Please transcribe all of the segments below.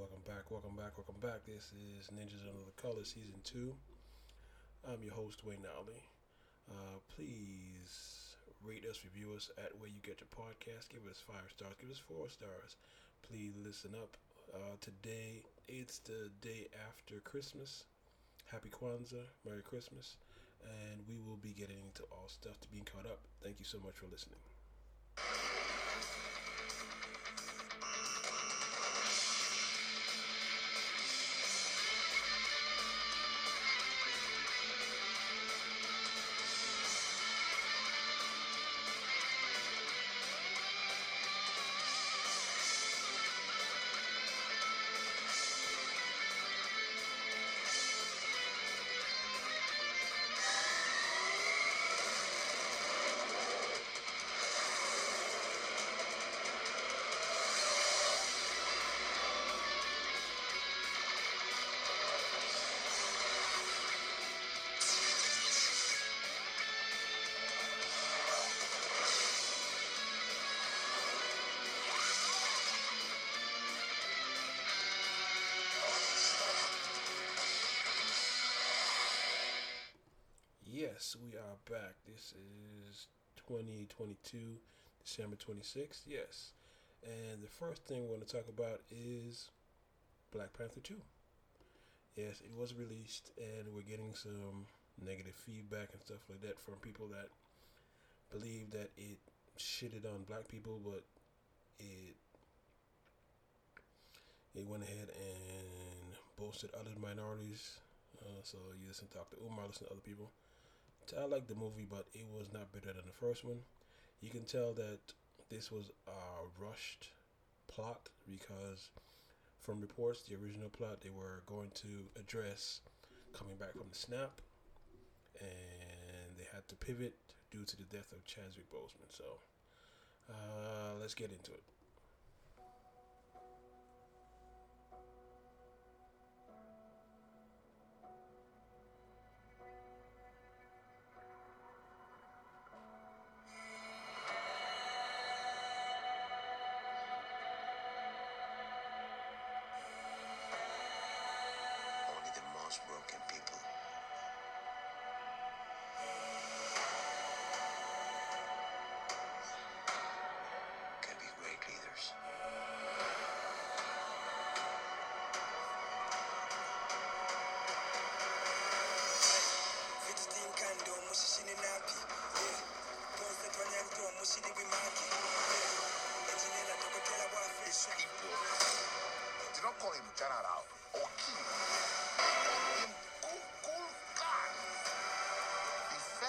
welcome back, welcome back, welcome back. This is Ninjas Under the Color Season 2. I'm your host, Wayne Nolly. Uh, please rate us, review us at where you get your podcast. Give us five stars, give us four stars. Please listen up. Uh, today, it's the day after Christmas. Happy Kwanzaa, Merry Christmas. And we will be getting into all stuff to being caught up. Thank you so much for listening. Yes, we are back. This is 2022, December 26th. Yes. And the first thing we're going to talk about is Black Panther 2. Yes, it was released, and we're getting some negative feedback and stuff like that from people that believe that it shitted on black people, but it it went ahead and boasted other minorities. Uh, so you listen to Dr. Umar, listen to other people. I like the movie, but it was not better than the first one. You can tell that this was a rushed plot because, from reports, the original plot they were going to address coming back from the snap, and they had to pivot due to the death of Chadwick Boseman. So, uh, let's get into it. Do not call him general or king. Him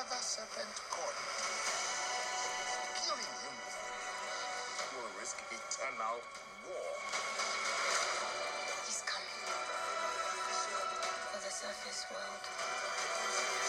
the serpent god. Killing him will risk eternal war. He's coming for the surface world.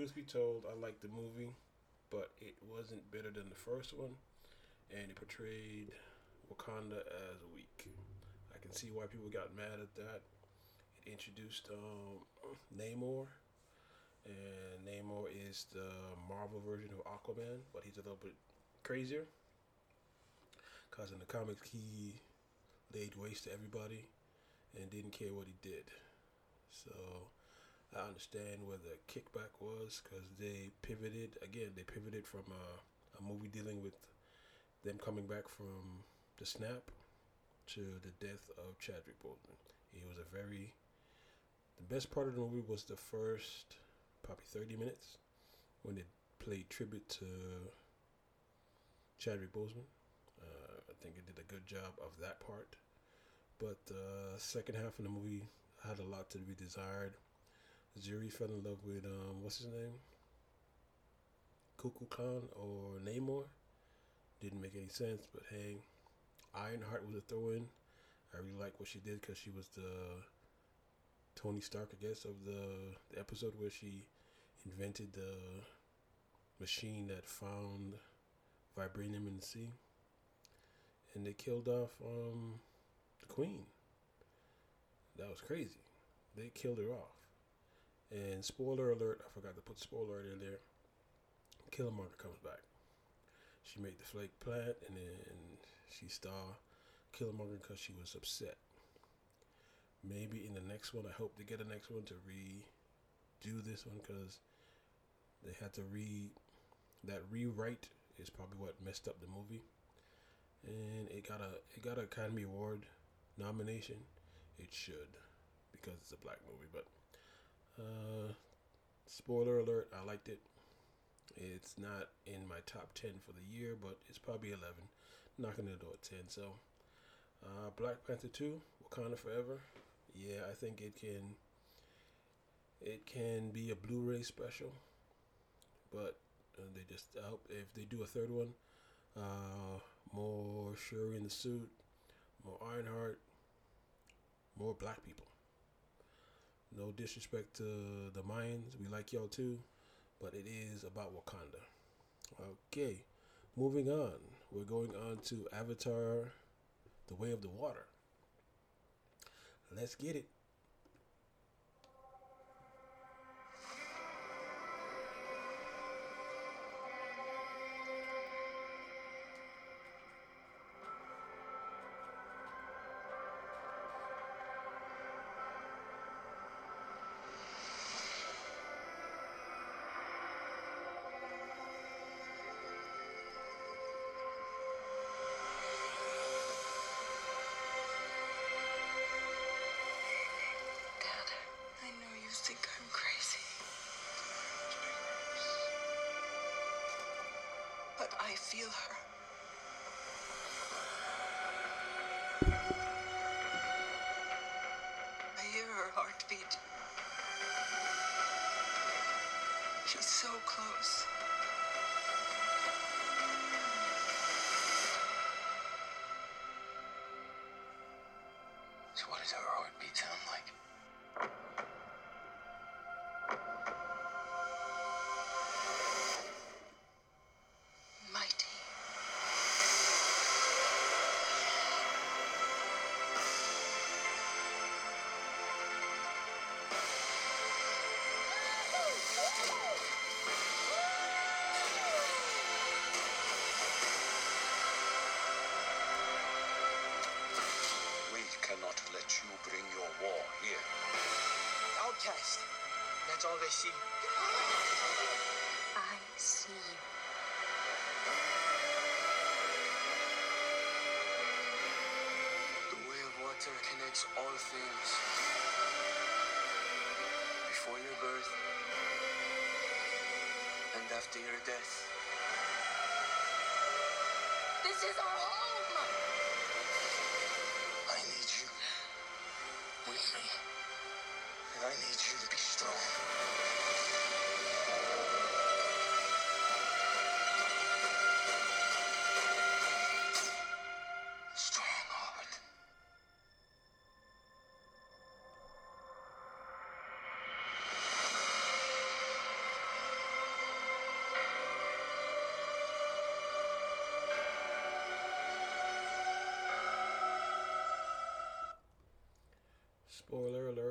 Truth be told, I liked the movie, but it wasn't better than the first one, and it portrayed Wakanda as weak. I can see why people got mad at that. It introduced um, Namor, and Namor is the Marvel version of Aquaman, but he's a little bit crazier. Cause in the comics he laid waste to everybody and didn't care what he did. So I understand where the kickback was because they pivoted again. They pivoted from a, movie dealing with them coming back from the snap to the death of Chadwick Boseman. He was a very The best part of the movie was the first probably 30 minutes when they played tribute to Chadwick Boseman. Uh, I think it did a good job of that part. But the second half of the movie had a lot to be desired. Shuri fell in love with um, what's his name? K'uk'ulkan or Namor. Didn't make any sense, but hey, Ironheart was a throw-in. I really like what she did because she was the Tony Stark, I guess, of the, the episode where she invented the machine that found vibranium in the sea, and they killed off um, the queen. That was crazy. They killed her off. And spoiler alert, I forgot to put spoiler alert in there. Killmonger comes back. She made the flake plant, and then she saw Killmonger because she was upset. Maybe in the next one, I hope to get a next one to redo this one because they had to re that rewrite is probably what messed up the movie, and it got a it got an Academy Award nomination. It should because it's a black movie, but uh, spoiler alert, I liked it. It's not in my top 10 for the year, but it's probably 11. not gonna it at 10. So, uh, Black Panther 2, Wakanda Forever. Yeah, I think it can it can be a Blu-ray special, but uh, they just I hope if they do a third one, uh, more Shuri in the suit, more Ironheart, more black people. No disrespect to the Mayans, we like y'all too, but it is about Wakanda. Okay, moving on. We're going on to Avatar The Way of the Water. Let's get it. I feel her. I hear her heartbeat. She's so close. All they. I see you. The way of water connects all things. Before your birth and after your death. This is our home!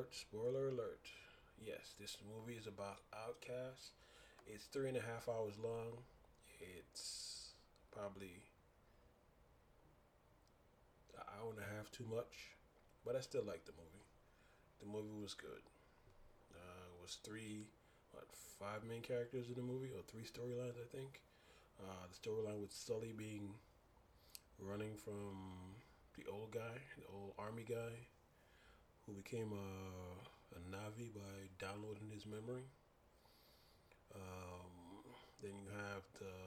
Alert, spoiler alert. Yes, this movie is about Outcast. It's three and a half hours long. It's probably an hour and a half too much, but I still like the movie. The movie was good. Uh, it was three, what, five main characters in the movie, or three storylines, I think. Uh, the storyline with Sully being running from the old guy, the old army guy, who became a, a Na'vi by downloading his memory. Um, then you have the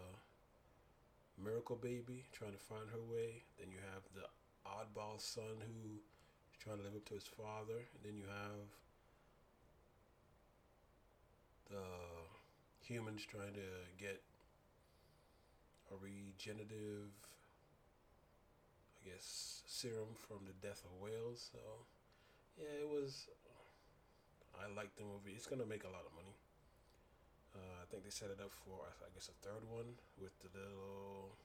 Miracle Baby trying to find her way. Then you have the oddball son who is trying to live up to his father. And then you have the humans trying to get a regenerative, I guess, serum from the death of whales. So, yeah, it was. I like the movie. It's gonna make a lot of money. Uh, I think they set it up for, I guess, a third one with the little,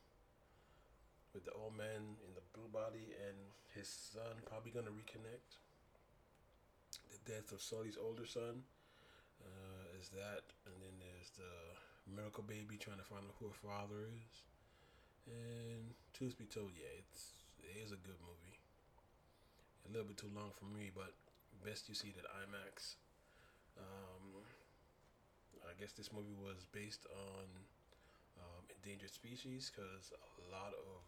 with the old man in the blue body and his son probably gonna reconnect. The death of Sully's older son uh, is that, and then there's the miracle baby trying to find out who her father is. And truth be told, yeah, it's it is a good movie. A little bit too long for me, but best you see it at IMAX. Um, I guess this movie was based on um, endangered species because a lot of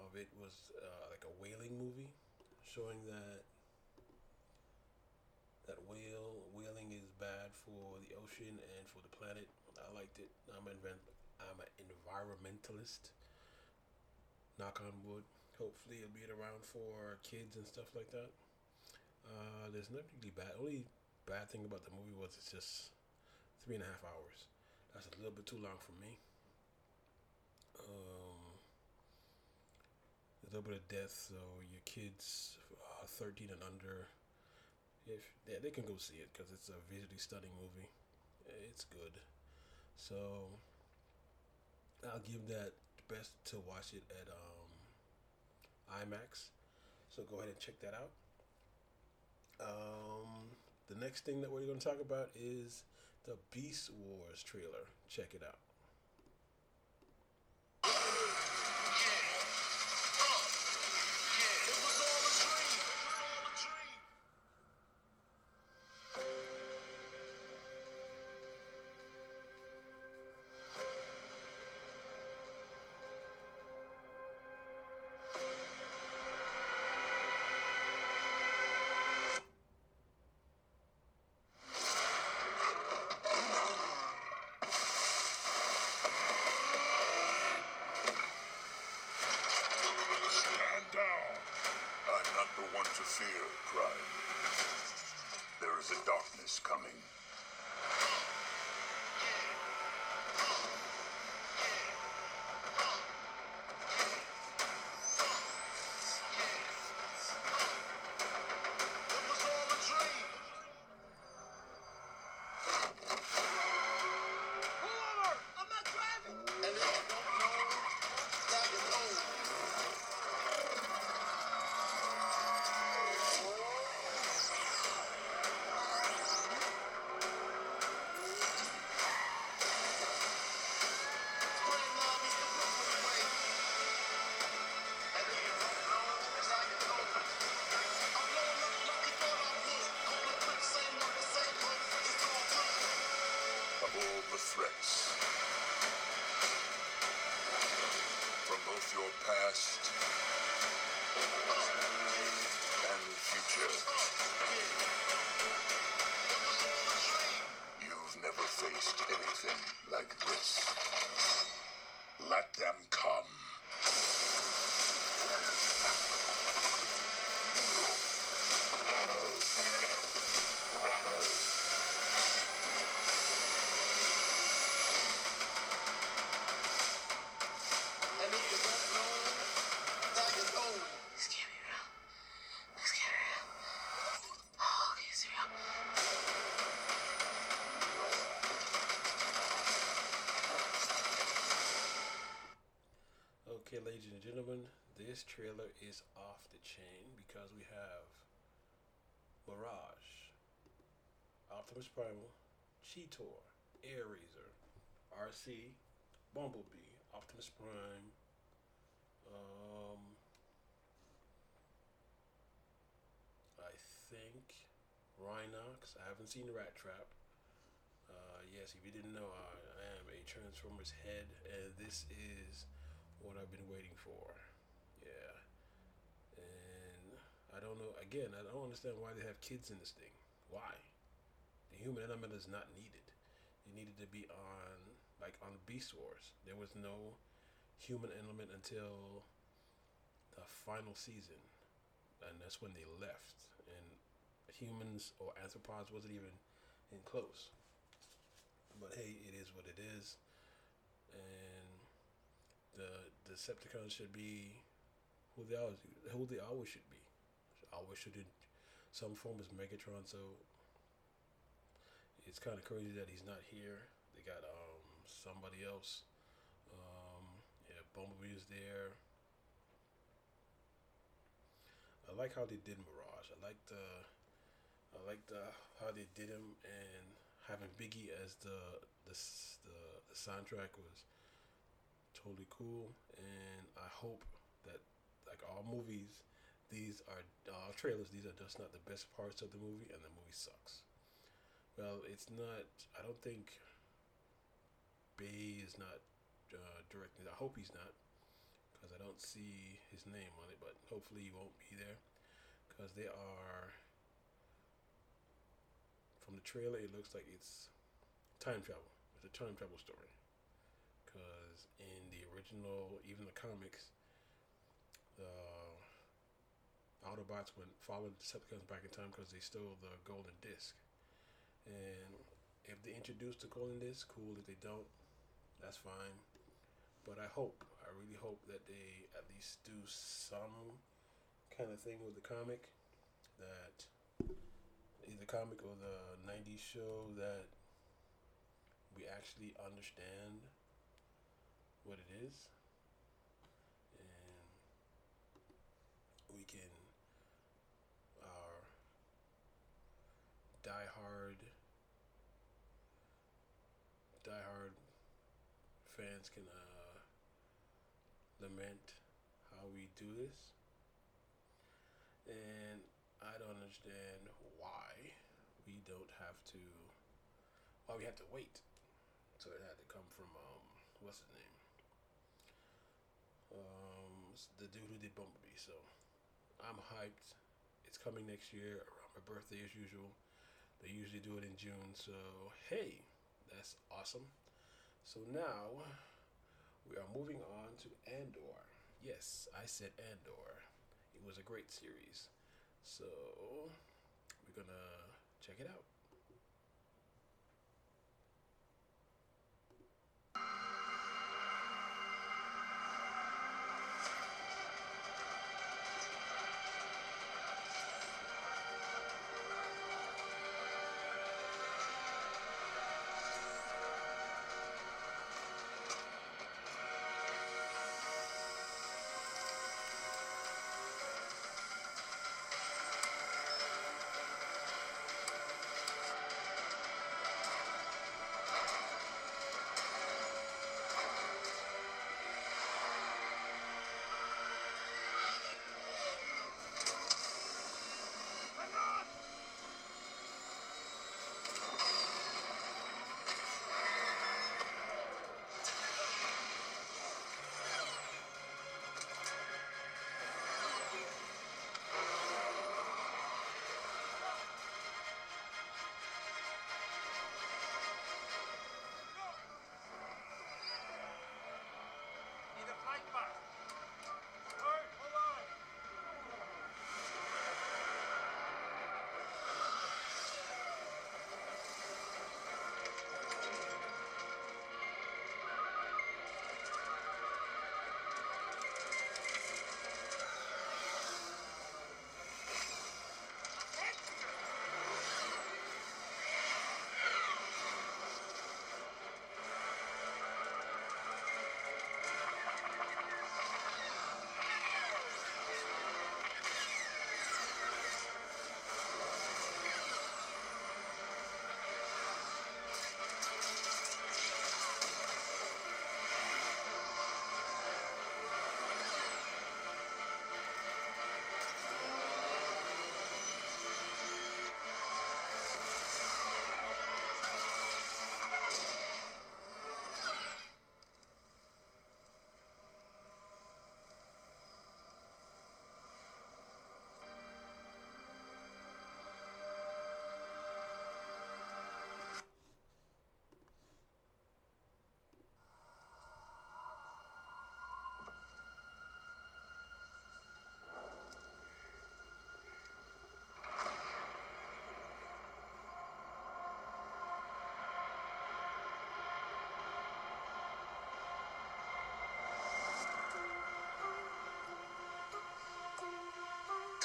of it was uh, like a whaling movie, showing that that whale whaling is bad for the ocean and for the planet. I liked it. I'm an I'm an environmentalist. Knock on wood. Hopefully, it'll be around for kids and stuff like that. Uh, there's nothing really bad. Only bad thing about the movie was it's just three and a half hours. That's a little bit too long for me. Um, a little bit of death, so your kids uh, 13 and under, if yeah, they can go see it because it's a visually stunning movie. It's good. So I'll give that best to watch it at um, IMAX. So go ahead and check that out. Um, the next thing that we're going to talk about is the Beast Wars trailer. Check it out. Coming. Ladies and gentlemen, this trailer is off the chain because we have Mirage, Optimus Primal, Cheetor, Air Razor, Arcee, Bumblebee, Optimus Prime, um, I think Rhinox. I haven't seen Rattrap. Uh, yes, if you didn't know, I, I am a Transformers head, and this is what I've been waiting for. Yeah. And I don't know. Again, I don't understand why they have kids in this thing. Why? The human element is not needed. It needed to be on like on Beast Wars. There was no human element until the final season, and that's when they left. And humans or anthropods wasn't even in close. But hey, it is what it is, and the Decepticons should be who they always who they always should be. Always should in some form as Megatron. So it's kind of crazy that he's not here. They got um somebody else. Um, yeah, Bumblebee is there. I like how they did Mirage. I like the, I like the how they did him and having Biggie as the the the, the soundtrack was totally cool. And I hope that like all movies, these are all trailers. These are just not the best parts of the movie, and the movie sucks. Well, it's not. I don't think Bay is not uh, directing. I hope he's not, because I don't see his name on it. But hopefully, he won't be there, because they are. From the trailer, it looks like it's time travel. It's a time travel story. Because in the original, even the comics, the Autobots went followed the Decepticons back in time because they stole the golden disc. And if they introduce the golden disc, cool. If they don't, that's fine. But I hope, I really hope that they at least do some kind of thing with the comic that either comic or the 90s show that we actually understand what it is. And we can our diehard diehard fans can uh, lament how we do this. And I don't understand why we don't have to why we have to wait. So it had to come from um what's his name um the dude who did Bumblebee so I'm hyped. It's coming next year around my birthday as usual. They usually do it in June so hey that's awesome. So now we are moving on to Andor. Yes I said Andor. It was a great series. So we're gonna check it out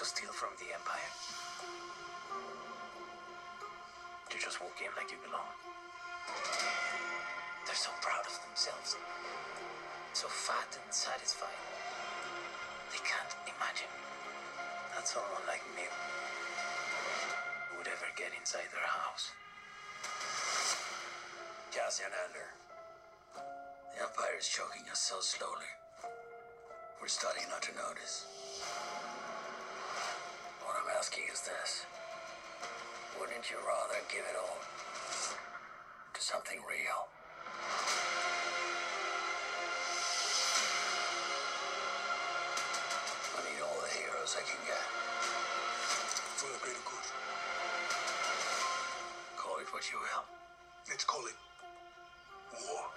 steal from the Empire? You just walk in like you belong? They're so proud of themselves. So fat and satisfied. They can't imagine that someone like me would ever get inside their house. Cassian Andor. The Empire is choking us so slowly. We're starting not to notice. Asking is this. Wouldn't you rather give it all to something real? I need all the heroes I can get. For the greater good. Call it what you will. Let's call it war.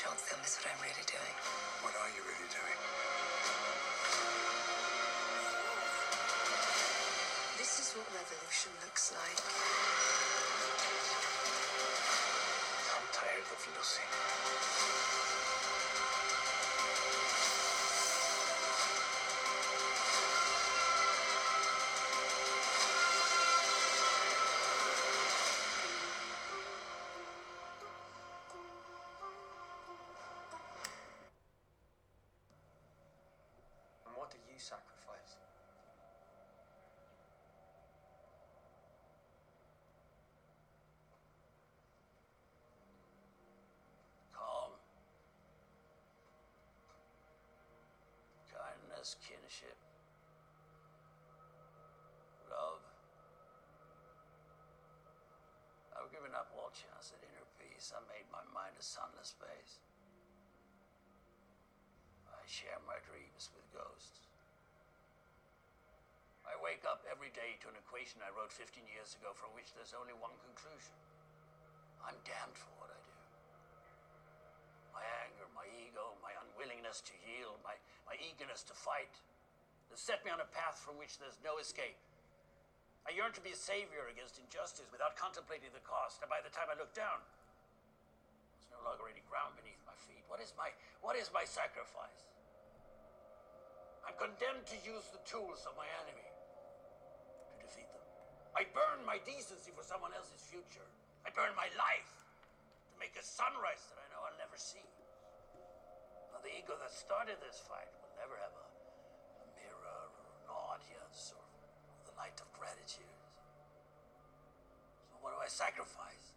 There's a good chance they'll miss what I'm really doing. What are you really doing? This is what revolution looks like. I'm tired of losing. Sacrifice? Calm. Kindness, kinship. Love. I've given up all chance at inner peace. I made my mind a sunless space. I share my dreams with ghosts. Wake up every day to an equation I wrote 15 years ago from which there's only one conclusion. I'm damned for what I do. My anger, my ego, my unwillingness to yield, my, my eagerness to fight, has set me on a path from which there's no escape. I yearn to be a savior against injustice without contemplating the cost, and by the time I look down, there's no longer any ground beneath my feet. What is my what is my sacrifice? I'm condemned to use the tools of my enemy. I burn my decency for someone else's future. I burn my life to make a sunrise that I know I'll never see. Now, the ego that started this fight will never have a, a mirror or an audience or the light of gratitude. So, what do I sacrifice?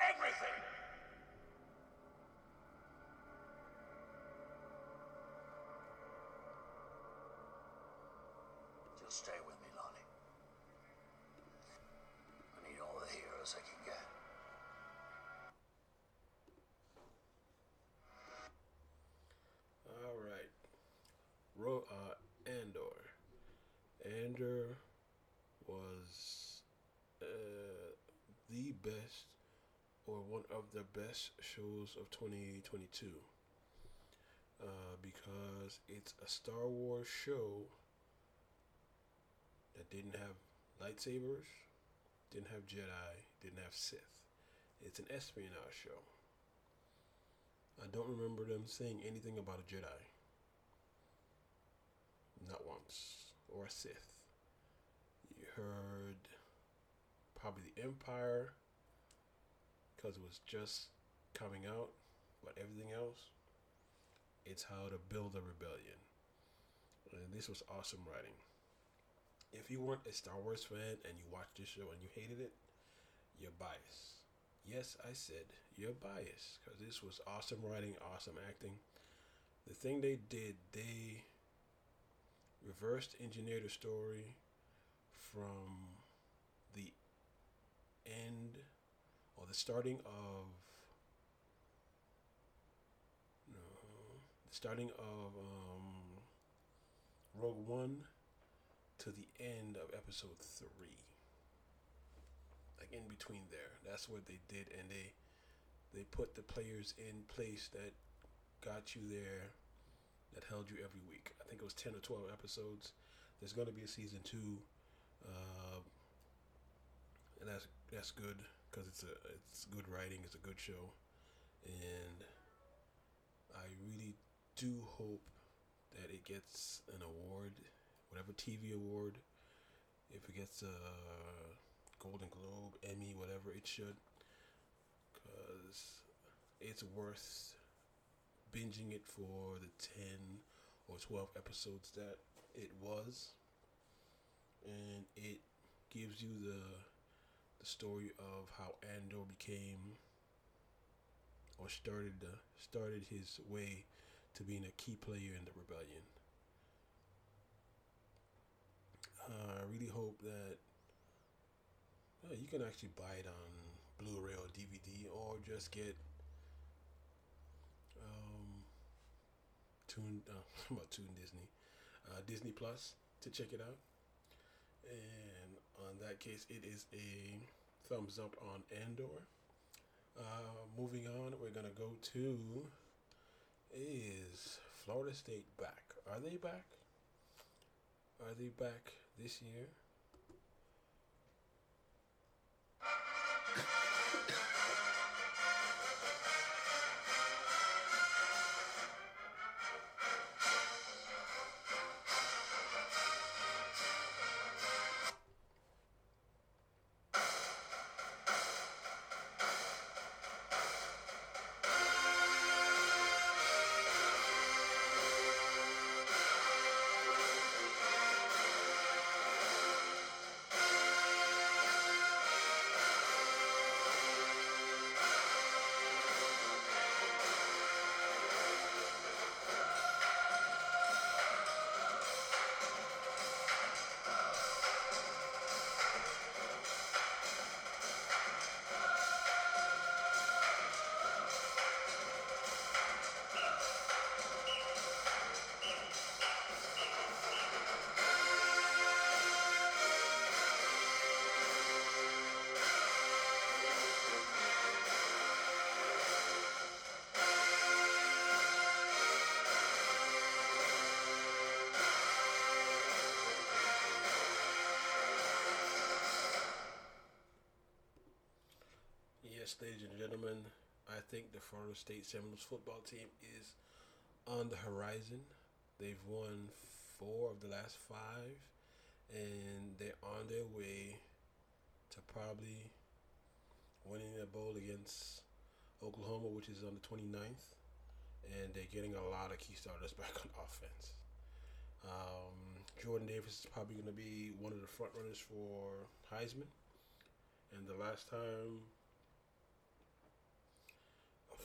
Everything! Stay with me, Lonni. I need all the heroes I can get. All right. Ro- uh, Andor. Andor was uh, the best or one of the best shows of 2022 uh, because it's a Star Wars show that didn't have lightsabers, didn't have Jedi, didn't have Sith. It's an espionage show. I don't remember them saying anything about a Jedi. Not once. Or a Sith. You heard probably the Empire because it was just coming out, but everything else, it's how to build a rebellion. And this was awesome writing. If you weren't a Star Wars fan and you watched this show and you hated it, you're biased. Yes, I said you're biased because this was awesome writing, awesome acting. The thing they did, they reversed engineered the story from the end or the starting of no the starting of um, Rogue One to the end of Episode Three. Like in between there, that's what they did, and they they put the players in place that got you there, that held you every week. I think it was ten or twelve episodes. There's going to be a season two, uh, and that's that's good because it's a it's good writing. It's a good show, and I really do hope that it gets an award, whatever TV award. If it gets a Golden Globe, Emmy, whatever, it should, because it's worth binging it for the ten or twelve episodes that it was, and it gives you the the story of how Andor became or started the, started his way to being a key player in the rebellion. Uh, I really hope that uh, you can actually buy it on Blu-ray or DVD, or just get um, Tune uh, about Tune Disney, uh, Disney Plus to check it out. And on that case, it is a thumbs up on Andor. Uh, moving on, we're gonna go to is Florida State back? Are they back? Are they back this year? Yes, ladies and gentlemen, I think the Florida State Seminoles football team is on the horizon. They've won four of the last five, and they're on their way to probably winning a bowl against Oklahoma, which is on the 29th. And they're getting a lot of key starters back on offense. Um, Jordan Travis is probably going to be one of the front runners for Heisman. And the last time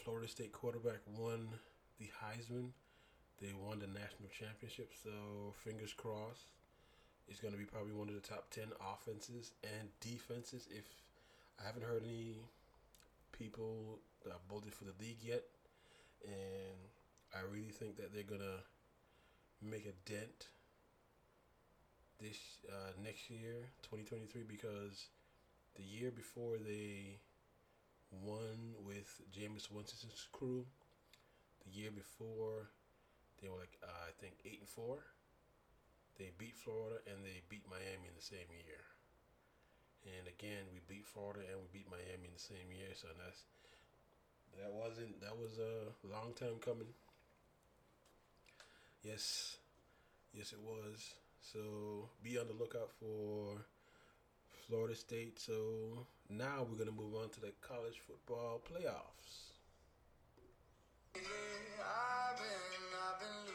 Florida State quarterback won the Heisman, they won the national championship. So fingers crossed, it's going to be probably one of the top ten offenses and defenses. If I haven't heard any people that voted for the league yet, and I really think that they're gonna make a dent this uh, next year, 2023, because the year before they won with Jameis Winston's crew, the year before they were like uh, I think eight and four. They beat Florida and they beat Miami in the same year. And again, we beat Florida and we beat Miami in the same year. So that's that wasn't that was a long time coming. Yes, yes, it was. So be on the lookout for Florida State. So now we're gonna move on to the college football playoffs. I've been, I've been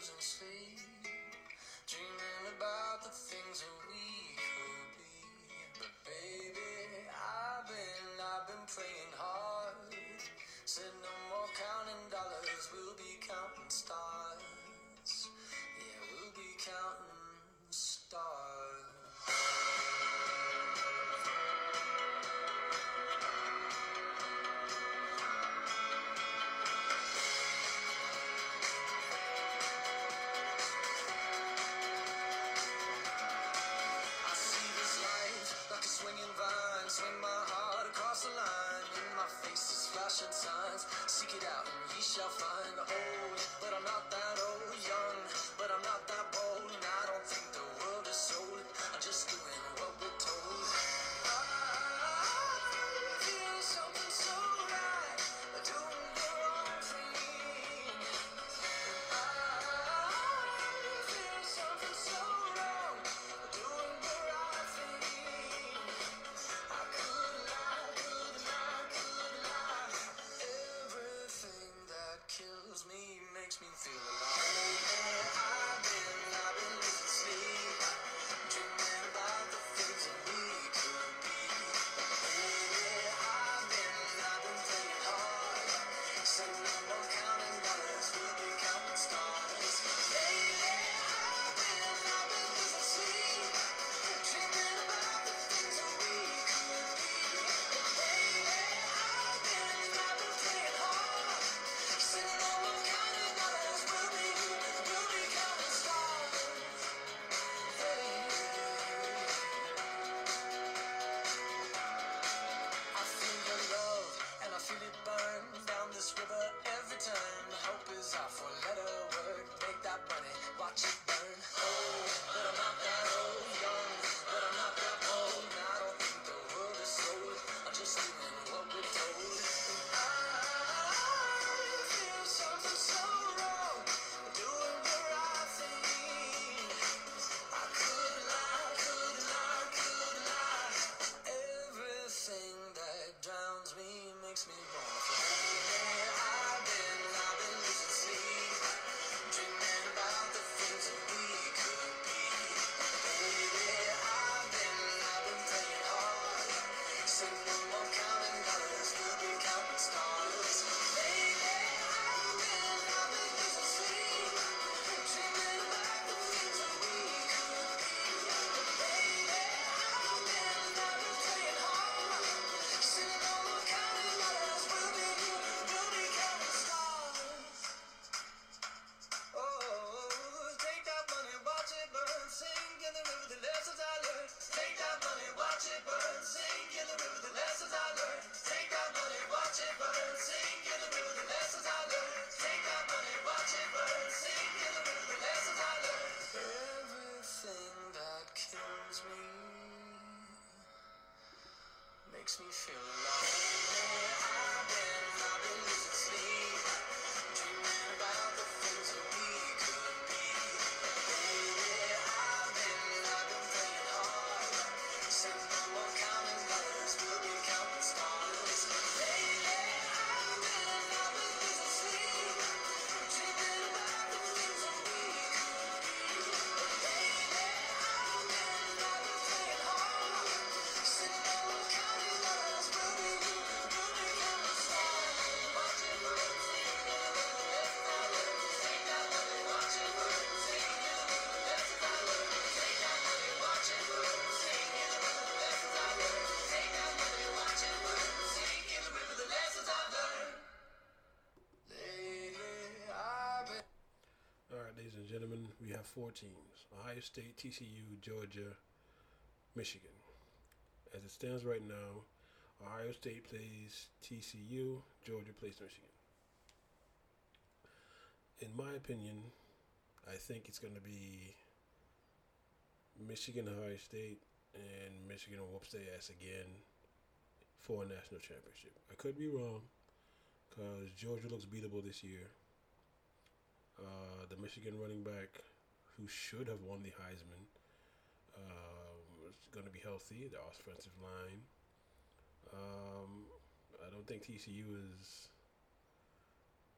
four teams Ohio State, TCU, Georgia, Michigan. As it stands right now, Ohio State plays TCU, Georgia plays Michigan. In my opinion, I think it's going to be Michigan, Ohio State, and Michigan will whoops their ass again for a national championship. I could be wrong because Georgia looks beatable this year. Uh, the Michigan running back who should have won the Heisman, uh, going to be healthy. The offensive line. Um, I don't think TCU is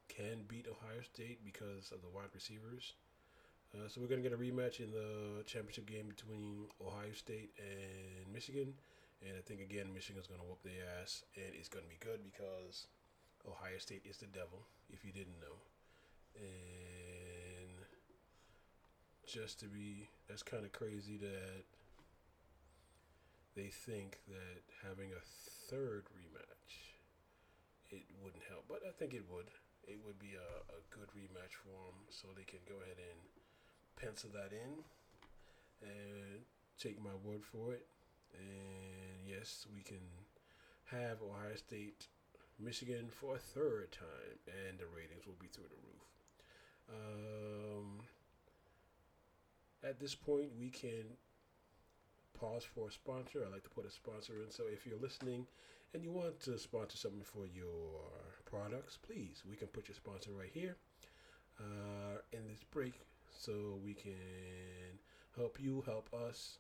can beat Ohio State because of the wide receivers. Uh, so we're going to get a rematch in the championship game between Ohio State and Michigan. And I think again, Michigan's going to whoop their ass, and it's going to be good because Ohio State is the devil. If you didn't know, and just to be that's kind of crazy that they think that having a third rematch it wouldn't help but i think it would. It would be a, a good rematch for them so they can go ahead and pencil that in and take my word for it. And yes we can have ohio state michigan for a third time and the ratings will be through the roof. Um, at this point, we can pause for a sponsor. I like to put a sponsor in. So if you're listening and you want to sponsor something for your products, please, we can put your sponsor right here uh, in this break so we can help you, help us.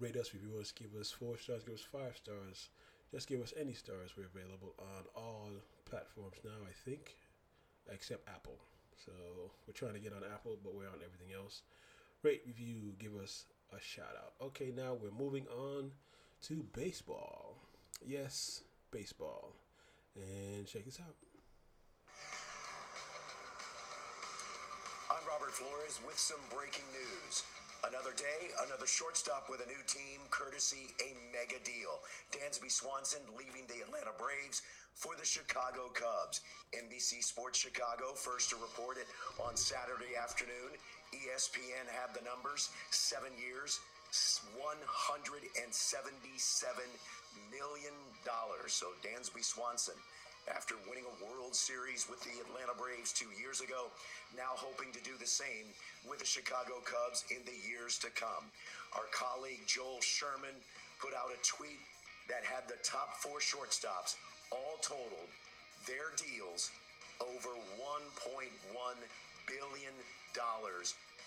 Rate us, review us, give us four stars, give us five stars. Just give us any stars. We're available on all platforms now, I think, except Apple. So we're trying to get on Apple, but we're on everything else. Rate, review, give us a shout out. Okay, now we're moving on to baseball. Yes, baseball. And check this out. I'm Robert Flores with some breaking news. Another day, another shortstop with a new team, courtesy a mega deal. Dansby Swanson leaving the Atlanta Braves for the Chicago Cubs. NBC Sports Chicago first to report it on Saturday afternoon. ESPN had the numbers seven years, $177 million. So Dansby Swanson after winning a World Series with the Atlanta Braves two years ago, now hoping to do the same with the Chicago Cubs in the years to come. Our colleague Joel Sherman put out a tweet that had the top four shortstops, all totaled, their deals over $1.1 billion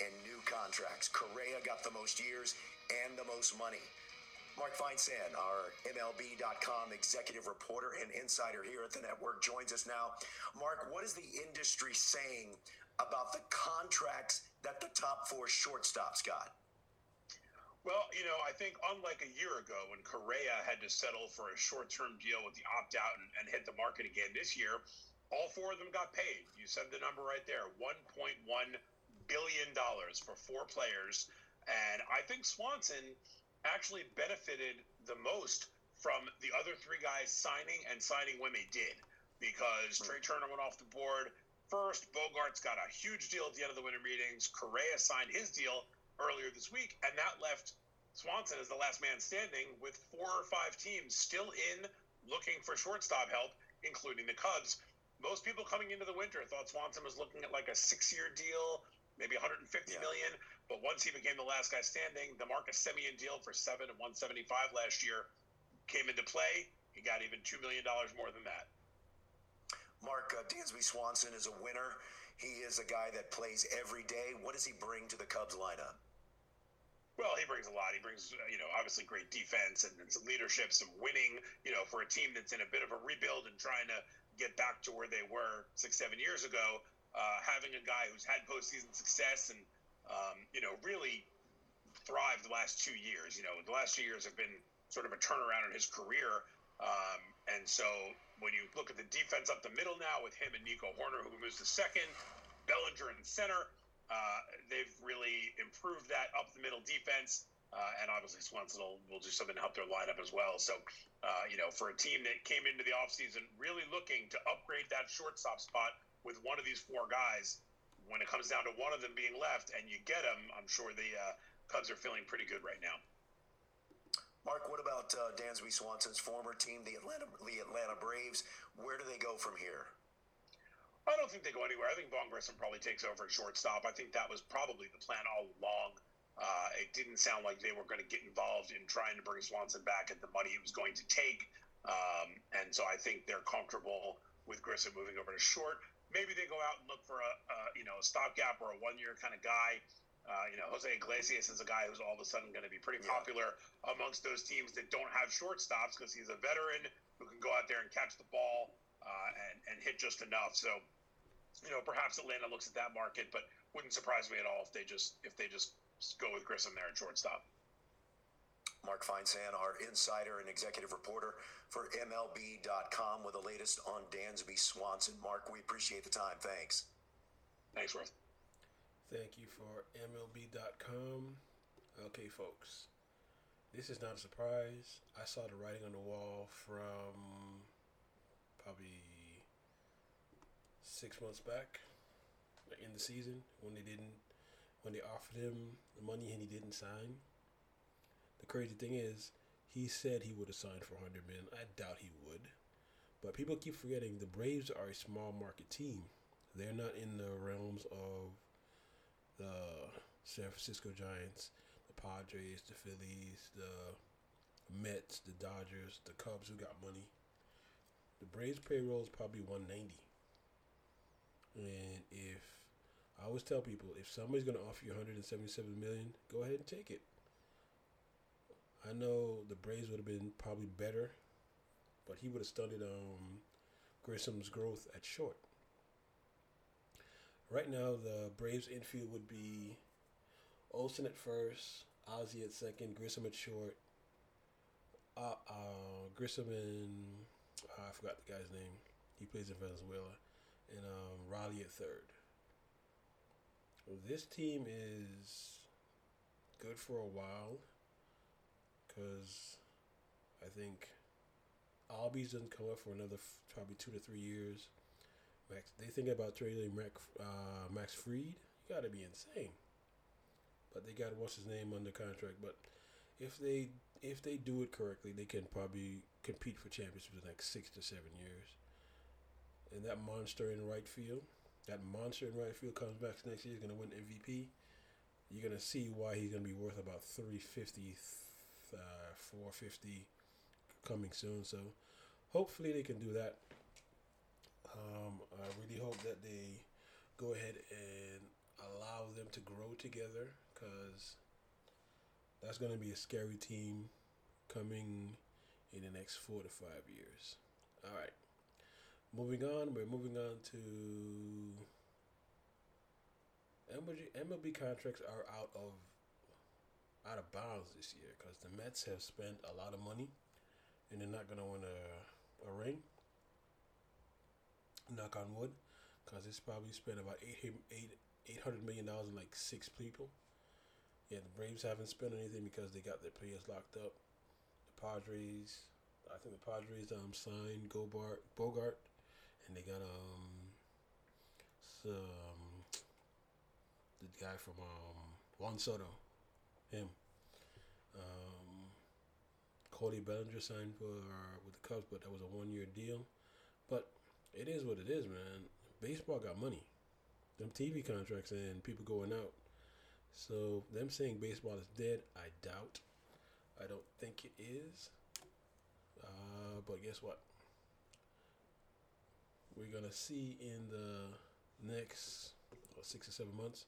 in new contracts. Correa got the most years and the most money. Mark Feinsand, our MLB.com executive reporter and insider here at the network, joins us now. Mark, what is the industry saying about the contracts that the top four shortstops got? Well, you know, I think unlike a year ago when Correa had to settle for a short term deal with the opt out and, and, hit the market again this year, all four of them got paid. You said the number right there $1.1 billion for four players. And I think Swanson actually benefited the most from the other three guys signing and signing when they did because Trey hmm. Turner went off the board first. Bogaerts got a huge deal at the end of the winter meetings. Correa signed his deal earlier this week, and that left Swanson as the last man standing with four or five teams still in looking for shortstop help, including the Cubs. Most people coming into the winter thought Swanson was looking at like a six year deal, maybe 150 yeah. million. But once he became the last guy standing, the Marcus Semien deal for seven and 175 last year came into play. He got even $2 million more than that. Mark, uh, Dansby Swanson is a winner. He is a guy that plays every day. What does he bring to the Cubs lineup? Well, he brings a lot. He brings, uh, you know, obviously great defense and, and, some leadership, some winning, you know, for a team that's in a bit of a rebuild and trying to get back to where they were six, seven years ago. Uh, having a guy who's had postseason success and um, you know, really thrived the last two years. You know, the last two years have been sort of a turnaround in his career. Um, and so when you look at the defense up the middle now with him and Nico Hoerner, who moves to second, Bellinger in center, uh, they've really improved that up the middle defense. Uh, and obviously Swanson will, will do something to help their lineup as well. So, uh, you know, for a team that came into the offseason really looking to upgrade that shortstop spot with one of these four guys, when it comes down to one of them being left and you get them, I'm sure the uh, Cubs are feeling pretty good right now. Mark, what about uh, Dansby Swanson's former team, the Atlanta, the Atlanta Braves? Where do they go from here? I don't think they go anywhere. I think Vaughn Grissom probably takes over at shortstop. I think that was probably the plan all along. Uh, it didn't sound like they were going to get involved in trying to bring Swanson back at the money he was going to take. Um, and so I think they're comfortable with Grissom moving over to short maybe they go out and look for a, a you know a stopgap or a one year kind of guy. Uh, you know, Jose Iglesias is a guy who's all of a sudden going to be pretty popular yeah. amongst those teams that don't have shortstops because he's a veteran who can go out there and catch the ball uh, and and hit just enough. So, you know, perhaps Atlanta looks at that market, but wouldn't surprise me at all if they just if they just go with Grissom there at shortstop. Mark Feinsand, our insider and executive reporter for MLB.com with the latest on Dansby Swanson. Mark, we appreciate the time. Thanks. Thanks, Worth. Thank you for MLB.com. Okay, folks. This is not a surprise. I saw the writing on the wall from probably six months back in the season when they didn't when they offered him the money and he didn't sign. The crazy thing is, he said he would have signed for 100 million. I doubt he would. But people keep forgetting the Braves are a small market team. They're not in the realms of the San Francisco Giants, the Padres, the Phillies, the Mets, the Dodgers, the Cubs who got money. The Braves payroll is probably 190. And if I always tell people if somebody's going to offer you 177 million, go ahead and take it. I know the Braves would have been probably better, but he would have stunted um, Grissom's growth at short. Right now, the Braves infield would be Olson at first, Ozzie at second, Grissom at short, uh, uh, Grissom and uh, I forgot the guy's name. He plays in Venezuela, and um, Riley at third. This team is good for a while because I think Albies doesn't come up for another f- probably two to three years. Max, they think about trading Max, uh, Max Fried. You got to be insane. But they got what's his name under contract. But if they if they do it correctly, they can probably compete for championships the next six to seven years. And that monster in right field, that monster in right field comes back next year. He's gonna win MVP. You're gonna see why he's gonna be worth about 350, uh, 450 coming soon. So hopefully they can do that. Um, I really hope that they go ahead and allow them to grow together because that's going to be a scary team coming in the next four to five years. All right. Moving on, we're moving on to MLB, MLB contracts are out of out of bounds this year because the Mets have spent a lot of money and they're not going to win a, a ring. Knock on wood, because it's probably spent about eight, eight, $800 million in like six people. Yeah, the Braves haven't spent anything because they got their players locked up. Padres, I think the Padres um signed Gobart, Bogart, and they got um some the guy from um Juan Soto, him. Um, Cody Bellinger signed for uh, with the Cubs, but that was a one year deal. But it is what it is, man. Baseball got money. Them TV contracts and people going out. So them saying baseball is dead, I doubt. I don't think it is. Uh, but guess what? We're gonna see in the next six or seven months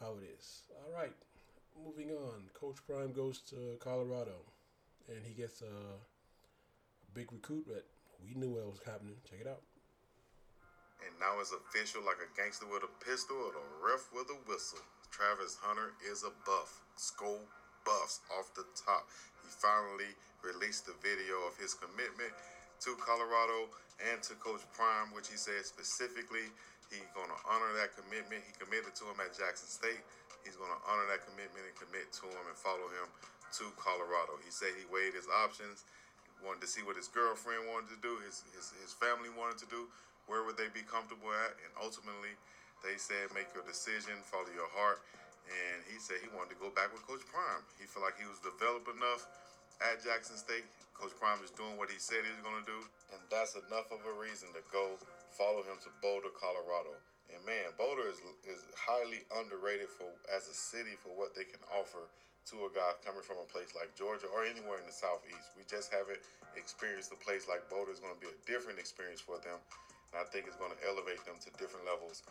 how it is. All right, moving on. Coach Prime goes to Colorado, and he gets a, a big recruit that we knew what was happening. Check it out. And now it's official like a gangster with a pistol or a ref with a whistle. Travis Hunter is a buff. Skull buffs off the top. He finally released the video of his commitment to Colorado and to Coach Prime, which he said specifically he's going to honor that commitment. He committed to him at Jackson State. He's going to honor that commitment and commit to him and follow him to Colorado. He said he weighed his options, wanted to see what his girlfriend wanted to do, his, his, his family wanted to do, where would they be comfortable at, and ultimately they said make your decision, follow your heart. And he said he wanted to go back with Coach Prime. He felt like he was developed enough at Jackson State. Coach Prime is doing what he said he was going to do, and that's enough of a reason to go follow him to Boulder, Colorado. And man, Boulder is is highly underrated for as a city for what they can offer to a guy coming from a place like Georgia or anywhere in the southeast. We just haven't experienced a place like Boulder. is going to be a different experience for them. And I think it's going to elevate them to different levels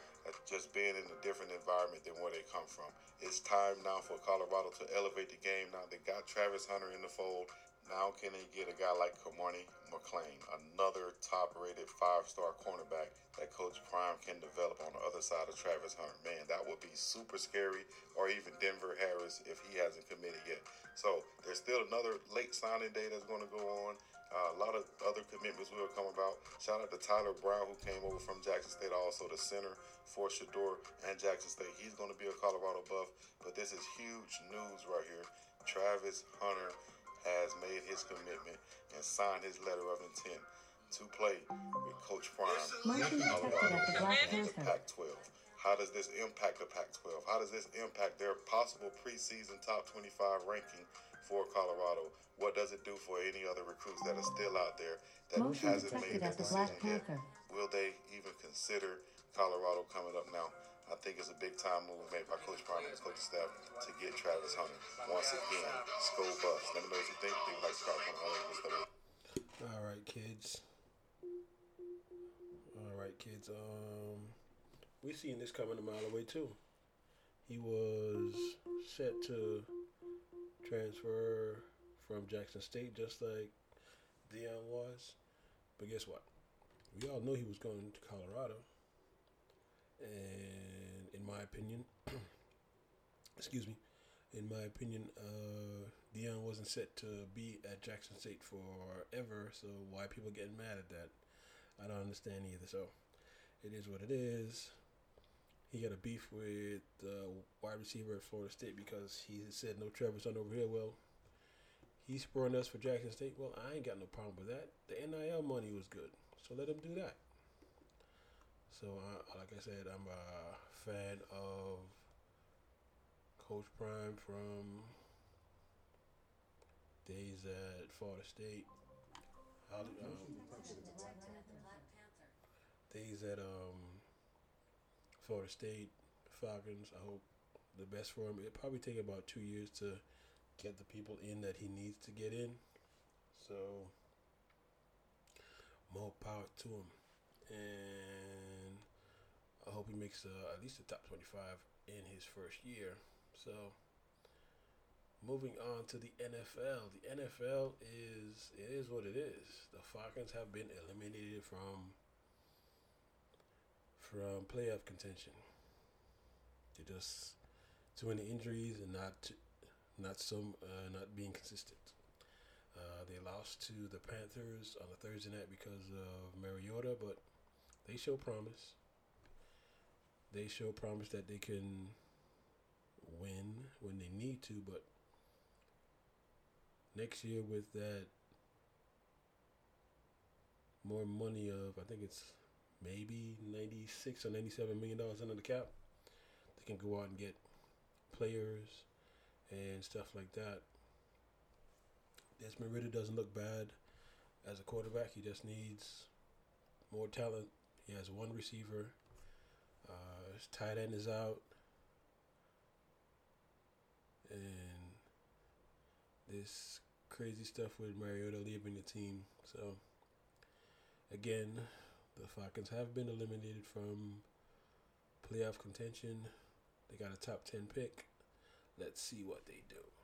just being in a different environment than where they come from. It's time now for Colorado to elevate the game. Now they got Travis Hunter in the fold. Now can they get a guy like Cormani McClain, another top-rated five-star cornerback that Coach Prime can develop on the other side of Travis Hunter? Man, that would be super scary. Or even Denver Harris if he hasn't committed yet. So there's still another late signing day that's going to go on. Uh, a lot of other commitments will come about. Shout out to Tyler Brown, who came over from Jackson State, also the center for Shedeur and Jackson State. He's going to be a Colorado buff, but this is huge news right here. Travis Hunter has made his commitment and signed his letter of intent to play with Coach Prime in in the Pac-12. How does this impact the Pac-12? How does this impact their possible preseason top 25 ranking for Colorado? What does it do for any other recruits that are still out there that Motion hasn't made at that the decision yet? Will they even consider Colorado coming up now? I think it's a big time move made by Coach Prime and his coaching staff to get Travis Hunter. Once again, school Bus. Let me know what you think. Leave like, good stuff. All right, kids. All right, kids. Um, we seen this coming a mile away too. He was set to transfer from Jackson State, just like Deion was. But guess what? We all knew he was going to Colorado. And in my opinion, excuse me, in my opinion, uh, Deion wasn't set to be at Jackson State forever. So why people getting mad at that? I don't understand either. So it is what it is. He got a beef with the wide receiver at Florida State because he said no Trevor's Son over here. Well, he's spurring us for Jackson State. Well, I ain't got no problem with that. The NIL money was good, so let him do that. So, uh, like I said, I'm a fan of Coach Prime from days at Florida State. Um, days at um, Florida State Falcons. I hope the best for him. It probably take about two years to get the people in that he needs to get in. So more power to him, and I hope he makes uh, at least the top twenty-five in his first year. So moving on to the NFL. The NFL is it is what it is. The Falcons have been eliminated from from playoff contention. They just too many injuries and not not some uh, not being consistent. Uh, they lost to the Panthers on a Thursday night because of Mariota, but they show promise. They show promise that they can win when they need to, but next year with that more money of I think it's maybe ninety six or ninety seven million dollars under the cap, they can go out and get players and stuff like that. Desmond Ridder doesn't look bad as a quarterback. He just needs more talent. He has one receiver. His tight end is out, and this crazy stuff with Mariota leaving the team. So again, the Falcons have been eliminated from playoff contention. They got a top 10 pick. Let's see what they do.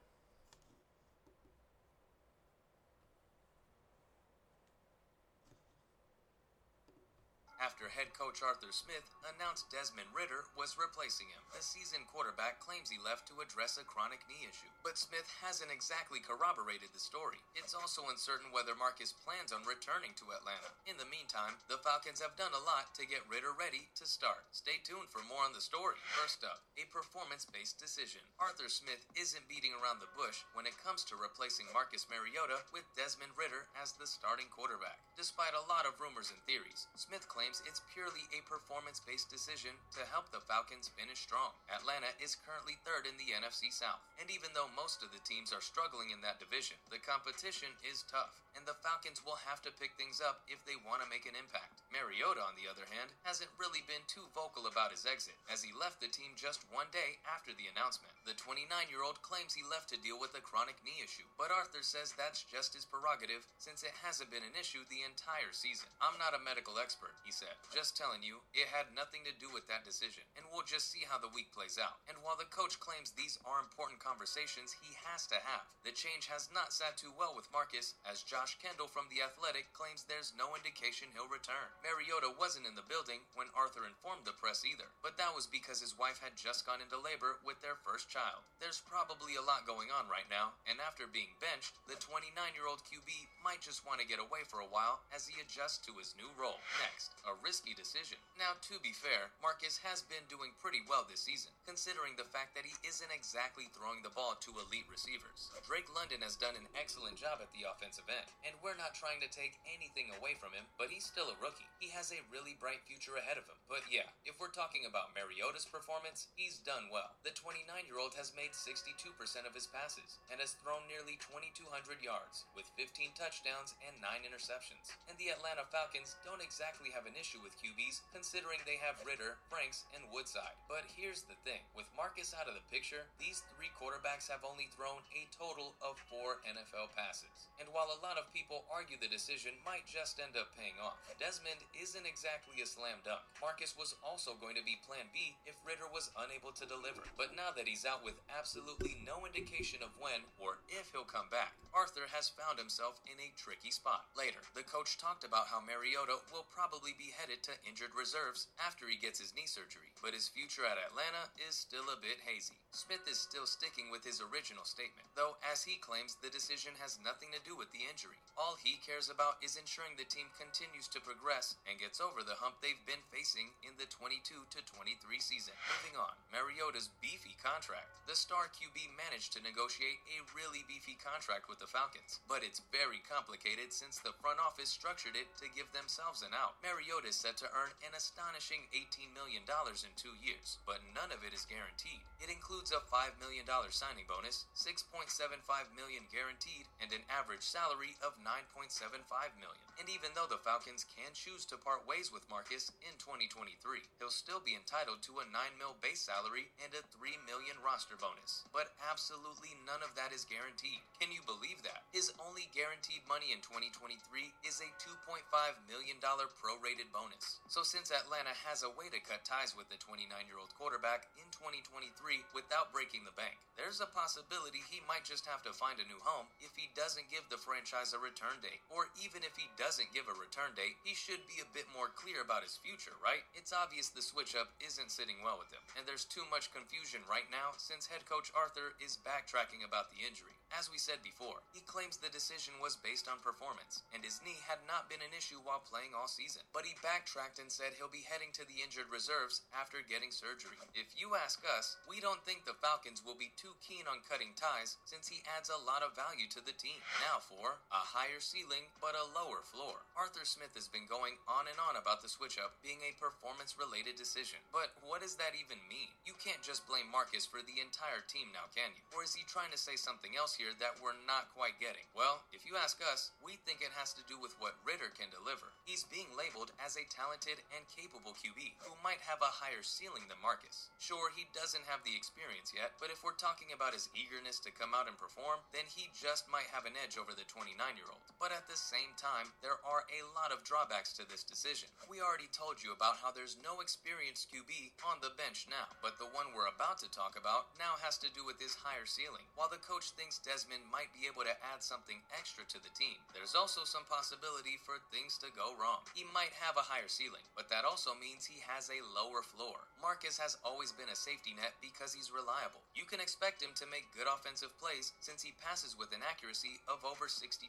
After head coach Arthur Smith announced Desmond Ridder was replacing him, the seasoned quarterback claims he left to address a chronic knee issue. But Smith hasn't exactly corroborated the story. It's also uncertain whether Marcus plans on returning to Atlanta. In the meantime, the Falcons have done a lot to get Ridder ready to start. Stay tuned for more on the story. First up, a performance based decision. Arthur Smith isn't beating around the bush when it comes to replacing Marcus Mariota with Desmond Ridder as the starting quarterback. Despite a lot of rumors and theories, Smith claims it's purely a performance based decision to help the Falcons finish strong. Atlanta is currently third in the NFC South, and even though most of the teams are struggling in that division, the competition is tough, and the Falcons will have to pick things up if they want to make an impact. Mariota, on the other hand, hasn't really been too vocal about his exit, as he left the team just one day after the announcement. The 29 year old claims he left to deal with a chronic knee issue, but Arthur says that's just his prerogative since it hasn't been an issue the entire season. I'm not a medical expert, he said. Just telling you, it had nothing to do with that decision, and we'll just see how the week plays out. And while the coach claims these are important conversations he has to have, the change has not sat too well with Marcus, as Josh Kendall from The Athletic claims there's no indication he'll return. Mariota wasn't in the building when Arthur informed the press either, but that was because his wife had just gone into labor with their first child. There's probably a lot going on right now, and after being benched, the 29 year old QB might just want to get away for a while as he adjusts to his new role. Next, a risky decision. Now, to be fair, Marcus has been doing pretty well this season, considering the fact that he isn't exactly throwing the ball to elite receivers. Drake London has done an excellent job at the offensive end, and we're not trying to take anything away from him, but he's still a rookie. He has a really bright future ahead of him. But yeah, if we're talking about Mariota's performance, he's done well. The 29 year old has made 62% of his passes and has thrown nearly 2,200 yards, with 15 touchdowns and 9 interceptions. And the Atlanta Falcons don't exactly have an issue with QBs, considering they have Ridder, Franks, and Woodside. But here's the thing with Marcus out of the picture, these three quarterbacks have only thrown a total of four NFL passes. And while a lot of people argue the decision might just end up paying off, Desmond isn't exactly a slam dunk. Marcus was also going to be plan B if Ridder was unable to deliver. But now that he's out with absolutely no indication of when or if he'll come back, Arthur has found himself in a tricky spot. Later, the coach talked about how Mariota will probably be headed to injured reserves after he gets his knee surgery, but his future at Atlanta is still a bit hazy. Smith is still sticking with his original statement, though, as he claims, the decision has nothing to do with the injury. All he cares about is ensuring the team continues to progress and gets over the hump they've been facing in the 22 to 23 season. Moving on, Mariota's beefy contract. The star QB managed to negotiate a really beefy contract with the Falcons, but it's very complicated since the front office structured it to give themselves an out. Mariota is set to earn an astonishing $18 million in two years, but none of it is guaranteed. It includes a $5 million signing bonus, 6.75 million guaranteed, and an average salary of 9.75 million. And even though the Falcons can choose to part ways with Marcus in 2023, he'll still be entitled to a 9 mil base salary and a 3 million roster bonus. But absolutely none of that is guaranteed. Can you believe that? His only guaranteed money in 2023 is a 2.5 million dollar prorated bonus. So since Atlanta has a way to cut ties with the 29-year-old quarterback in 2023 without breaking the bank, there's a possibility he might just have to find a new home if he doesn't give the franchise a return date. Or even if he doesn't give a return date, he should be a bit more clear about his future, right? It's obvious the switch up isn't sitting well with him, and there's too much confusion right now since head coach Arthur is backtracking about the injury. As we said before, he claims the decision was based on performance, and his knee had not been an issue while playing all season. But he backtracked and said he'll be heading to the injured reserves after getting surgery. If you ask us, we don't think the Falcons will be too keen on cutting ties since he adds a lot of value to the team. Now for a higher ceiling but a lower floor. Arthur Smith has been going on and on about the switch up being a performance related decision. But what does that even mean? You can't just blame Marcus for the entire team now, can you? Or is he trying to say something else here that we're not quite getting? Well, if you ask us, we think it has to do with what Ridder can deliver. He's being labeled as a talented and capable QB who might have a higher ceiling than Marcus. Sure, he doesn't have the experience yet, but if we're talking about his eagerness to come out and perform, then he just might have an edge over the 29 year old. But at the same time, there are a lot of drawbacks to this decision. We already told you about how there's no experienced QB on the bench now, but the one we're about to talk about now has to do with his higher ceiling. While the coach thinks Desmond might be able to add something extra to the team, there's also some possibility for things to go wrong. He might have a higher ceiling, but that also means he has a lower floor. Marcus has always been a safety net because he's reliable. You can expect him to make good offensive plays since he passes with an accuracy of over 62%.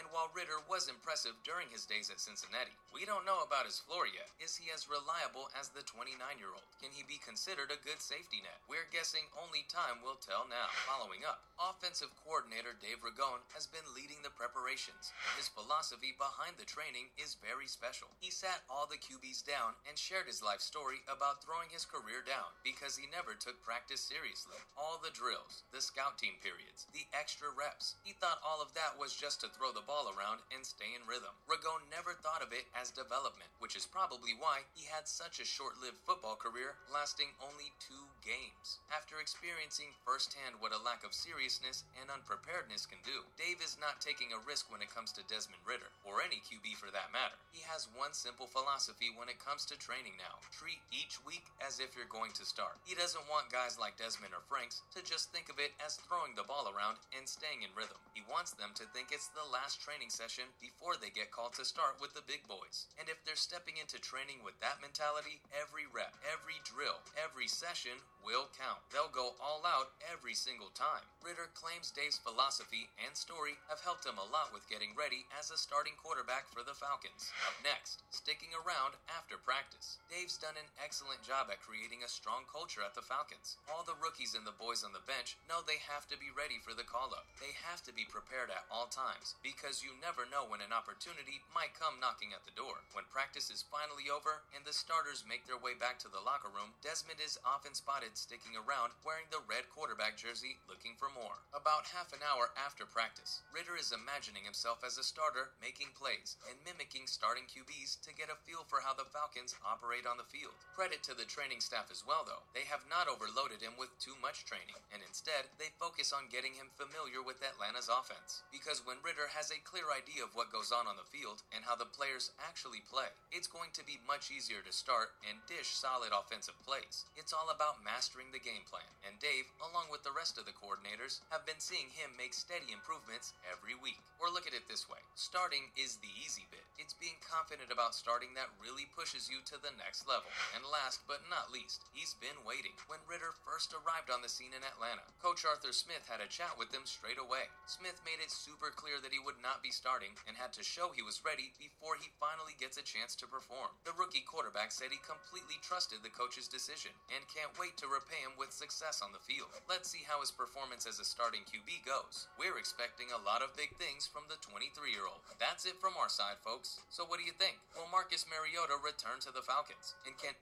And while Ridder was impressive during his days at Cincinnati, we don't know about his floor yet. Is he as reliable as the 29 year old? Can he be considered a good safety net? We're guessing only time will tell now. Following up, offensive coordinator Ragone has been leading the preparations. His philosophy behind the training is very special. He sat all the QBs down and shared his life story about throwing his career down because he never took practice seriously. All the drills, the scout team periods, the extra reps. He thought all of that was just to throw the ball around and stay in rhythm. Ragone never thought of it as development, which is probably why he had such a short lived football career lasting only two games. After experiencing firsthand what a lack of seriousness and unpreparedness can do, Dave is not taking a risk when it comes to Desmond Ridder, or any QB for that matter. He has one simple philosophy when it comes to training now treat each week as if you're going to start. He doesn't want guys like Desmond or Franks to just think of it as throwing the ball around and staying in rhythm. He wants them to think it's the last training session before they get called to start with the big boys. And if they're stepping into training with that mentality, every rep, every drill, every session will count. They'll go all out every single time. Ridder claims claims Dave's philosophy and story have helped him a lot with getting ready as a starting quarterback for the Falcons. Up next, sticking around after practice. Dave's done an excellent job at creating a strong culture at the Falcons. All the rookies and the boys on the bench know they have to be ready for the call up. They have to be prepared at all times because you never know when an opportunity might come knocking at the door. When practice is finally over and the starters make their way back to the locker room, Desmond is often spotted sticking around wearing the red quarterback jersey looking for more. About half an hour after practice, Ridder is imagining himself as a starter making plays and mimicking starting QBs to get a feel for how the Falcons operate on the field. Credit to the training staff as well, though. They have not overloaded him with too much training, and instead, they focus on getting him familiar with Atlanta's offense. Because when Ridder has a clear idea of what goes on on the field and how the players actually play, it's going to be much easier to start and dish solid offensive plays. It's all about mastering the game plan, and Dave, along with the rest of the coordinators, have been seeing him make steady improvements every week. Or look at it this way starting is the easy bit. It's being confident about starting that really pushes you to the next level. And last but not least, he's been waiting. When Ridder first arrived on the scene in Atlanta, Coach Arthur Smith had a chat with him straight away. Smith made it super clear that he would not be starting and had to show he was ready before he finally gets a chance to perform. The rookie quarterback said he completely trusted the coach's decision and can't wait to repay him with success on the field. Let's see how his performance as a starting QB goes. We're expecting a lot of big things from the 23 year old. That's it from our side, folks. So, what do you think? Will Marcus Mariota return to the Falcons? And can.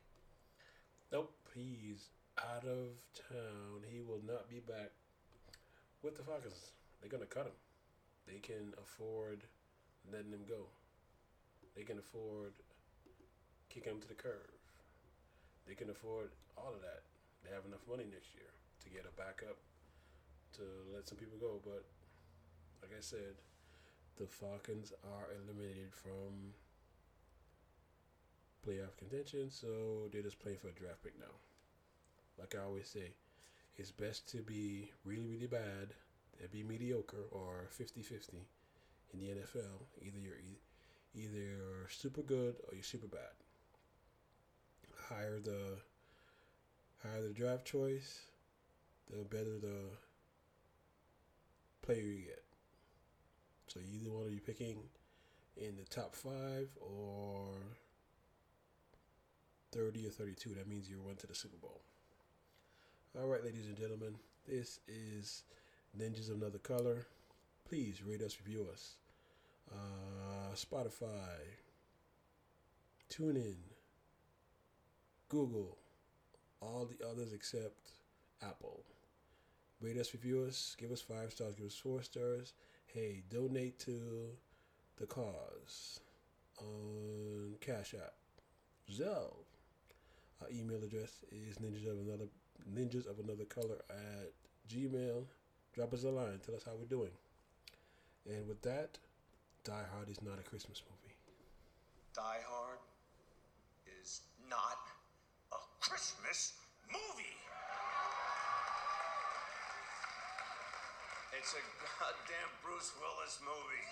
Nope, he's out of town. He will not be back with the Falcons. They're gonna cut him. They can afford letting him go. They can afford kicking him to the curve. They can afford all of that. They have enough money next year to get a backup to let some people go. But like I said, the Falcons are eliminated from playoff contention, so they're just playing for a draft pick now. Like I always say, it's best to be really, really bad and be mediocre or 50 50 in the NFL. Either you're either you're super good or you're super bad. Higher the higher the draft choice, the better the player you get. So either one of you picking in the top five or 30 or 32. That means you went to the Super Bowl. All right, ladies and gentlemen, this is Ninjas of Another Color. Please rate us, review us. Uh, Spotify, TuneIn, Google, all the others except Apple. Rate us, review us, give us five stars, give us four stars. Hey, donate to the cause on Cash App. Zelle. Our email address is ninjas of another ninjas of another color at gmail. Drop us a line. Tell us how we're doing. And with that, Die Hard is not a Christmas movie. Die Hard is not a Christmas movie. It's a goddamn Bruce Willis movie.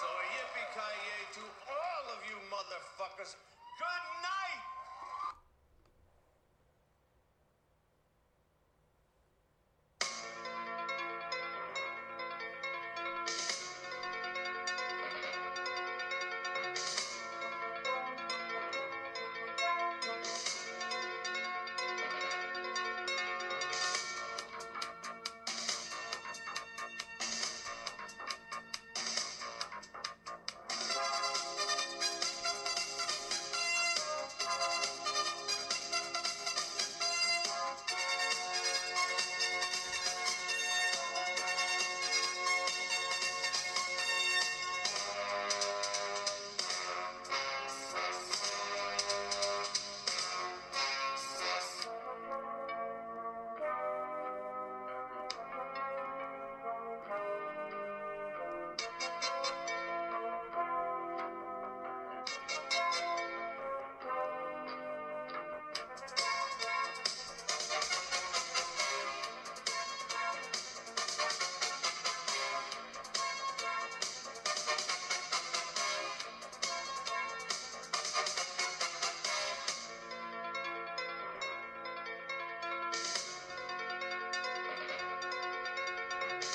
So a yippee-ki-yay to all of you motherfuckers